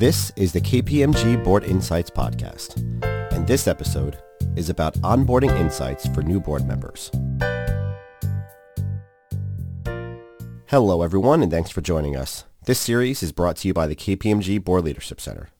This is the KPMG Board Insights Podcast, and this episode is about onboarding insights for new board members. Hello, everyone, and thanks for joining us. This series is brought to you by the KPMG Board Leadership Center.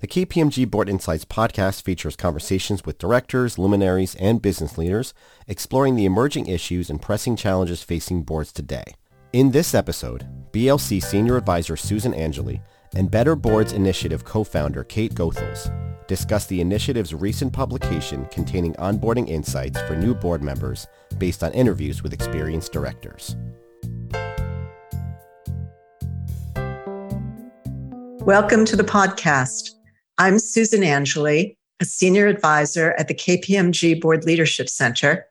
The KPMG Board Insights podcast features conversations with directors, luminaries, and business leaders exploring the emerging issues and pressing challenges facing boards today. In this episode, BLC Senior Advisor Susan Angeli and Better Boards Initiative co-founder Kate Goethals discuss the initiative's recent publication containing onboarding insights for new board members based on interviews with experienced directors. Welcome to the podcast. I'm Susan Angeli, a senior advisor at the KPMG Board Leadership Center,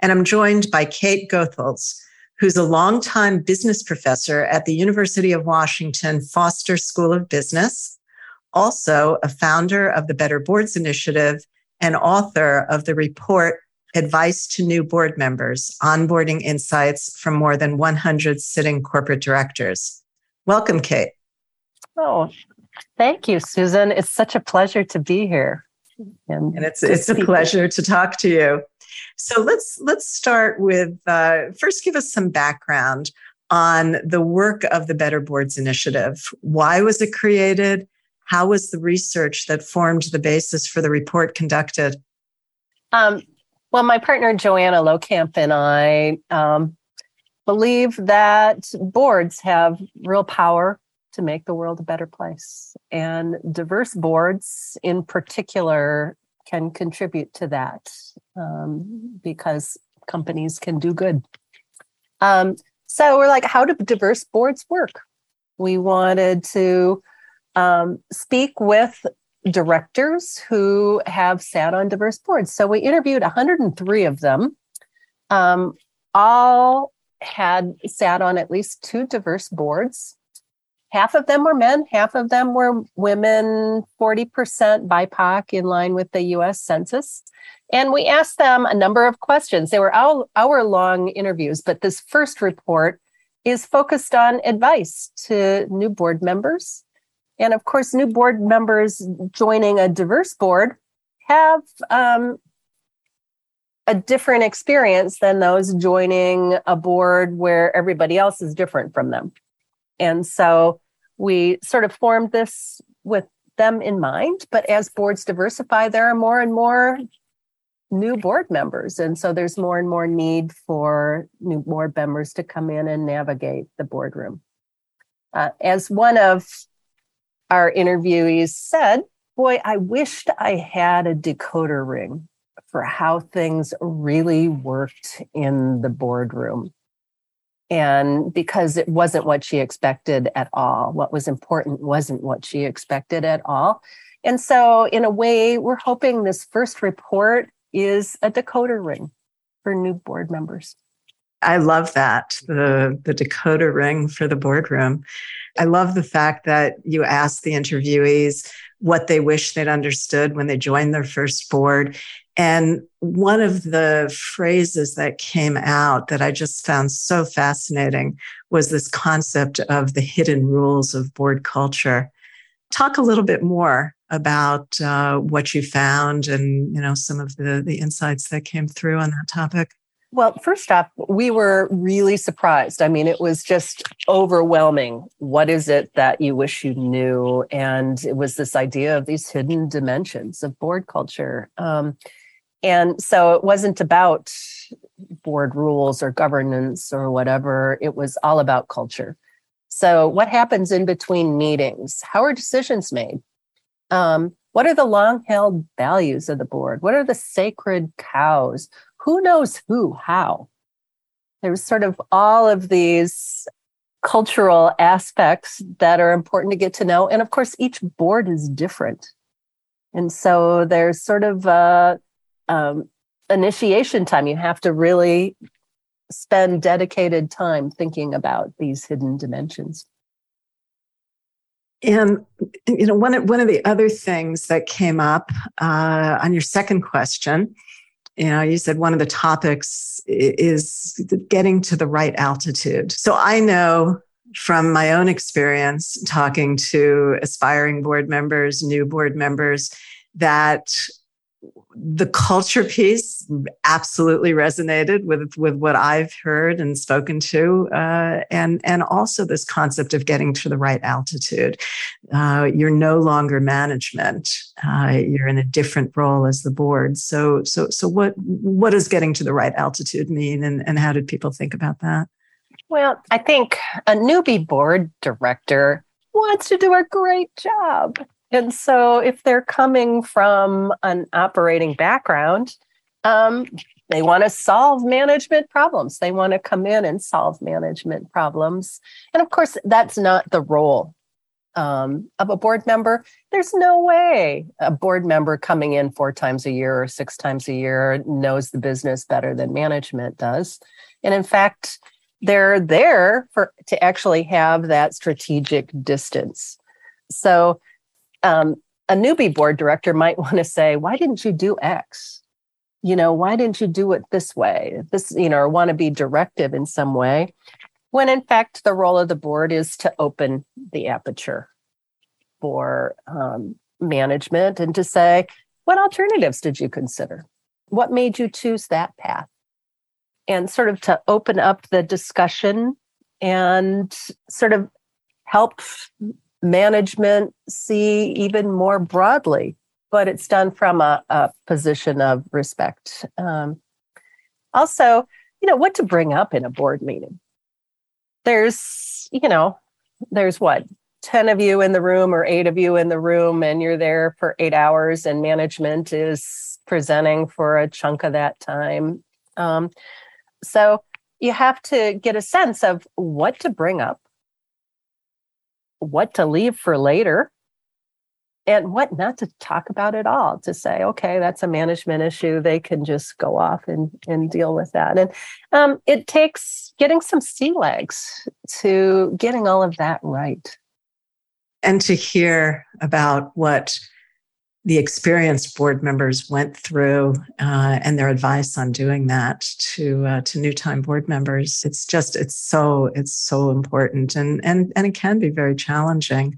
and I'm joined by Kate Goethals, who's a longtime business professor at the University of Washington Foster School of Business, also a founder of the Better Boards Initiative and author of the report Advice to New Board Members Onboarding Insights from More Than 100 Sitting Corporate Directors. Welcome, Kate. Oh, thank you, Susan. It's such a pleasure to be here. And, and it's, it's a pleasure to talk to you. So let's let's start with uh, first. Give us some background on the work of the Better Boards Initiative. Why was it created? How was the research that formed the basis for the report conducted? Um, well, my partner Joanna Lowcamp and I um, believe that boards have real power to make the world a better place, and diverse boards, in particular, can contribute to that um, because companies can do good. Um, so we're like, how do diverse boards work? We wanted to um, speak with directors who have sat on diverse boards. So we interviewed 103 of them. Um, all had sat on at least two diverse boards half of them were men, half of them were women, 40% BIPOC in line with the US Census. And we asked them a number of questions. They were hour long interviews, but this first report is focused on advice to new board members. And of course, new board members joining a diverse board have um, a different experience than those joining a board where everybody else is different from them. And so we sort of formed this with them in mind. But as boards diversify, there are more and more new board members. And so there's more and more need for new board members to come in and navigate the boardroom. Uh, as one of our interviewees said, Boy, I wished I had a decoder ring for how things really worked in the boardroom and because it wasn't what she expected at all what was important wasn't what she expected at all and so in a way we're hoping this first report is a decoder ring for new board members. I love that the the decoder ring for the boardroom. I love the fact that you asked the interviewees what they wish they'd understood when they joined their first board. And one of the phrases that came out that I just found so fascinating was this concept of the hidden rules of board culture. Talk a little bit more about uh, what you found and you know some of the the insights that came through on that topic. Well, first off, we were really surprised. I mean, it was just overwhelming. What is it that you wish you knew? And it was this idea of these hidden dimensions of board culture. Um, and so it wasn't about board rules or governance or whatever, it was all about culture. So, what happens in between meetings? How are decisions made? Um, what are the long held values of the board? What are the sacred cows? Who knows who, how? There's sort of all of these cultural aspects that are important to get to know. And of course, each board is different. And so there's sort of a um, initiation time. You have to really spend dedicated time thinking about these hidden dimensions. And you know, one of, one of the other things that came up uh, on your second question, you know, you said one of the topics is getting to the right altitude. So I know from my own experience talking to aspiring board members, new board members, that the culture piece absolutely resonated with with what I've heard and spoken to, uh, and and also this concept of getting to the right altitude. Uh, you're no longer management; uh, you're in a different role as the board. So so so what what does getting to the right altitude mean, and and how did people think about that? Well, I think a newbie board director wants to do a great job and so, if they're coming from an operating background, um, they want to solve management problems. They want to come in and solve management problems. And of course, that's not the role um, of a board member. There's no way a board member coming in four times a year or six times a year knows the business better than management does. And in fact, they're there for to actually have that strategic distance. So um, a newbie board director might want to say, why didn't you do X? You know, why didn't you do it this way? This, you know, or want to be directive in some way. When in fact, the role of the board is to open the aperture for um, management and to say, what alternatives did you consider? What made you choose that path? And sort of to open up the discussion and sort of help management see even more broadly, but it's done from a, a position of respect. Um, also, you know, what to bring up in a board meeting. There's, you know, there's what, 10 of you in the room or eight of you in the room, and you're there for eight hours, and management is presenting for a chunk of that time. Um, so you have to get a sense of what to bring up what to leave for later and what not to talk about at all to say okay that's a management issue. They can just go off and, and deal with that. And um, it takes getting some sea legs to getting all of that right. And to hear about what the experienced board members went through uh, and their advice on doing that to uh, to new time board members it's just it's so it's so important and and and it can be very challenging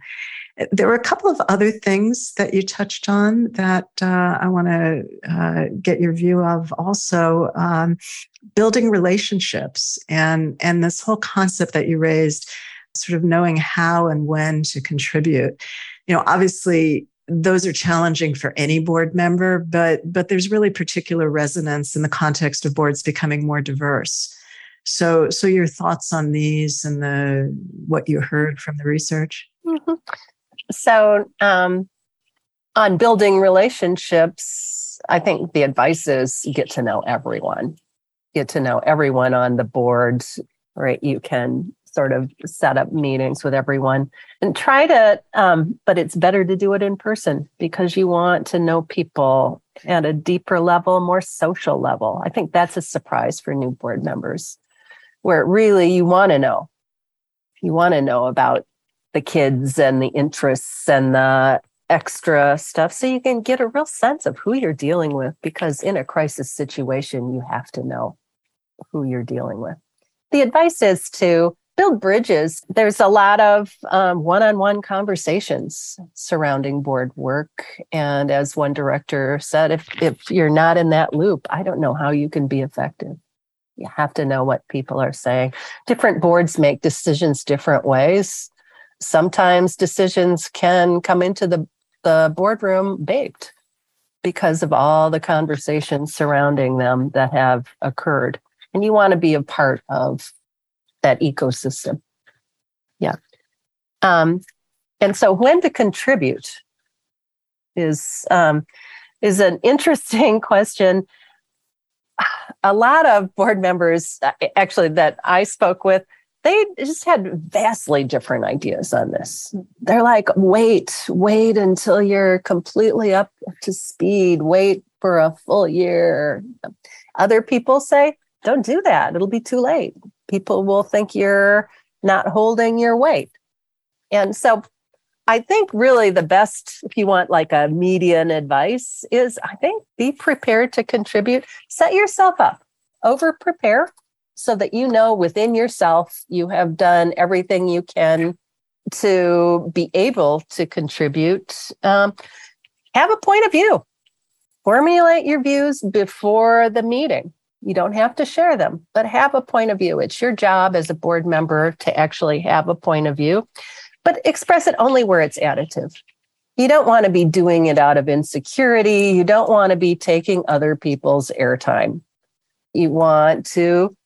there were a couple of other things that you touched on that uh, I want to uh, get your view of. Also, um, building relationships and and this whole concept that you raised, sort of knowing how and when to contribute. You know, obviously, those are challenging for any board member, but but there's really particular resonance in the context of boards becoming more diverse. So so your thoughts on these and the what you heard from the research. Mm-hmm. So um, on building relationships, I think the advice is get to know everyone. Get to know everyone on the board, right? You can sort of set up meetings with everyone and try to um, but it's better to do it in person because you want to know people at a deeper level more social level. I think that's a surprise for new board members where really you want to know. You want to know about the kids and the interests and the extra stuff so you can get a real sense of who you're dealing with because in a crisis situation you have to know who you're dealing with. The advice is to build bridges. There's a lot of um, one-on-one conversations surrounding board work, and as one director said, if if you're not in that loop, I don't know how you can be effective. You have to know what people are saying. Different boards make decisions different ways. Sometimes decisions can come into the the boardroom baked because of all the conversations surrounding them that have occurred. And you want to be a part of that ecosystem. Yeah. Um, and so when to contribute is um, is an interesting question. A lot of board members, actually, that I spoke with, they just had vastly different ideas on this. They're like, wait, wait until you're completely up to speed, wait for a full year. Other people say, don't do that. It'll be too late people will think you're not holding your weight. And so I think really the best, if you want like a median advice, is I think be prepared to contribute, set yourself up, over prepare so that you know within yourself you have done everything you can to be able to contribute. Um, have a point of view. Formulate your views before the meeting. You don't have to share them, but have a point of view. It's your job as a board member to actually have a point of view, but express it only where it's additive. You don't want to be doing it out of insecurity. You don't want to be taking other people's airtime. You want to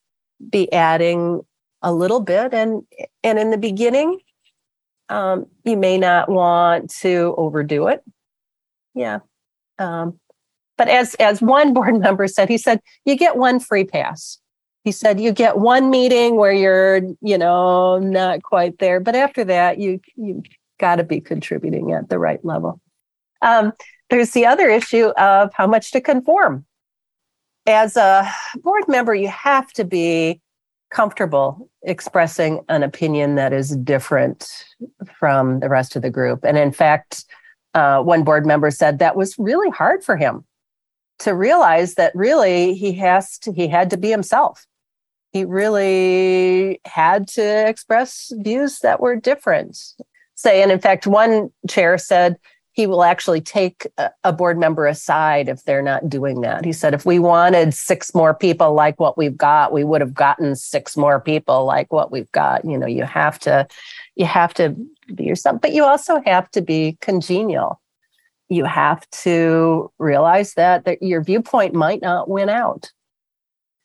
be adding a little bit and and in the beginning um, you may not want to overdo it yeah um, but as as one board member said he said you get one free pass. He said you get one meeting where you're you know not quite there. But after that you you got to be contributing at the right level. Um, there's the other issue of how much to conform. As a board member you have to be comfortable expressing an opinion that is different from the rest of the group. And in fact, uh, one board member said that was really hard for him to realize that really he has to, he had to be himself. He really had to express views that were different. Say, and in fact, one chair said, he will actually take a board member aside if they're not doing that. He said, if we wanted six more people like what we've got, we would have gotten six more people like what we've got. You know, you have to, you have to be yourself, but you also have to be congenial. You have to realize that, that your viewpoint might not win out.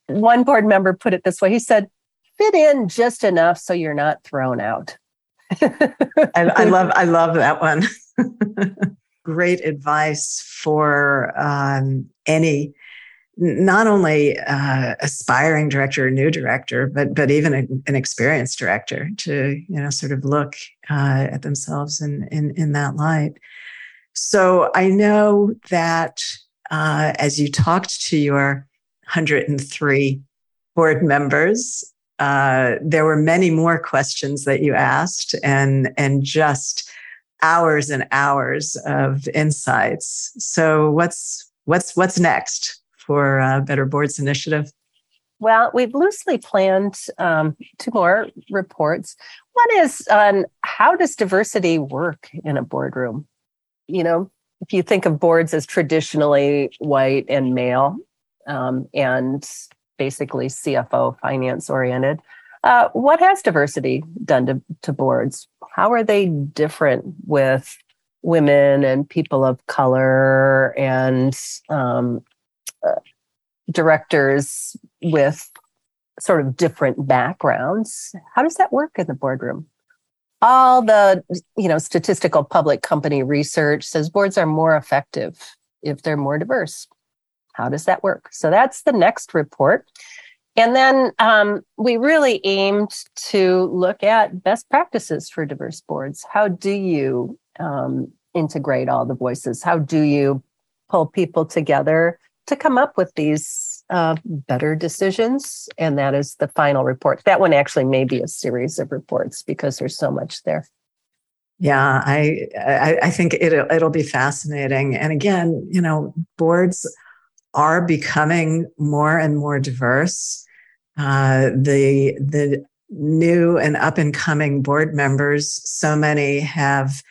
One board member put it this way. He said, fit in just enough so you're not thrown out. I, I love, I love that one. Great advice for um, any not only uh, aspiring director or new director, but but even a, an experienced director to you know sort of look uh, at themselves in, in in that light. So I know that uh, as you talked to your 103 board members, uh, there were many more questions that you asked, and and just hours and hours of insights. So what's what's what's next for uh, Better Boards Initiative? Well, we've loosely planned um, two more reports. One is on how does diversity work in a boardroom? You know, if you think of boards as traditionally white and male, um, and basically CFO finance oriented, uh, what has diversity done to, to boards? How are they different with women and people of color and um, uh, directors with sort of different backgrounds? How does that work in the boardroom? All the you know statistical public company research says boards are more effective if they're more diverse. How does that work? So that's the next report. And then um, we really aimed to look at best practices for diverse boards. How do you um, integrate all the voices? How do you pull people together to come up with these uh, better decisions? And that is the final report. That one actually may be a series of reports because there's so much there. Yeah, I I, I think it it'll be fascinating. And again, you know, boards are becoming more and more diverse. Uh, the the new and up and coming board members, so many have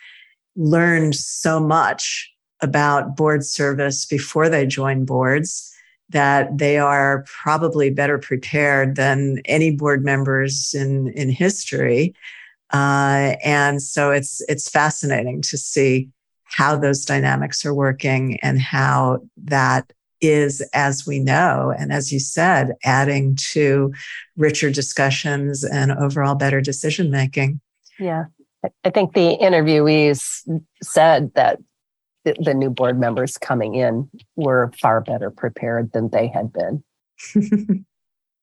learned so much about board service before they join boards that they are probably better prepared than any board members in in history. Uh, and so it's it's fascinating to see how those dynamics are working and how that is, as we know, and as you said, adding to richer discussions and overall better decision making. Yeah. I think the interviewees said that the, the new board members coming in were far better prepared than they had been.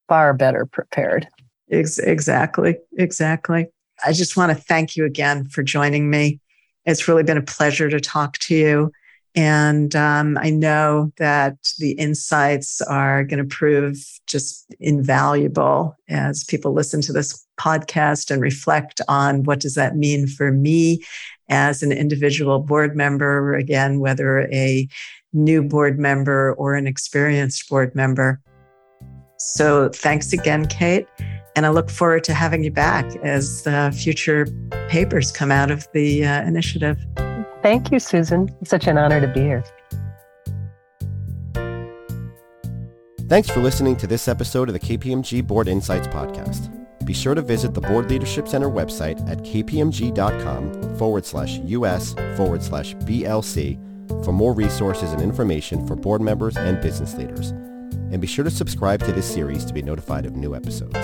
far better prepared. Exactly. Exactly. I just want to thank you again for joining me. It's really been a pleasure to talk to you. And um, I know that the insights are going to prove just invaluable as people listen to this podcast and reflect on what does that mean for me as an individual board member, again, whether a new board member or an experienced board member. So thanks again, Kate. And I look forward to having you back as uh, future papers come out of the uh, initiative. Thank you, Susan. It's such an honor to be here. Thanks for listening to this episode of the KPMG Board Insights podcast. Be sure to visit the Board Leadership Center website at kpmg.com forward slash US forward slash BLC for more resources and information for board members and business leaders. And be sure to subscribe to this series to be notified of new episodes.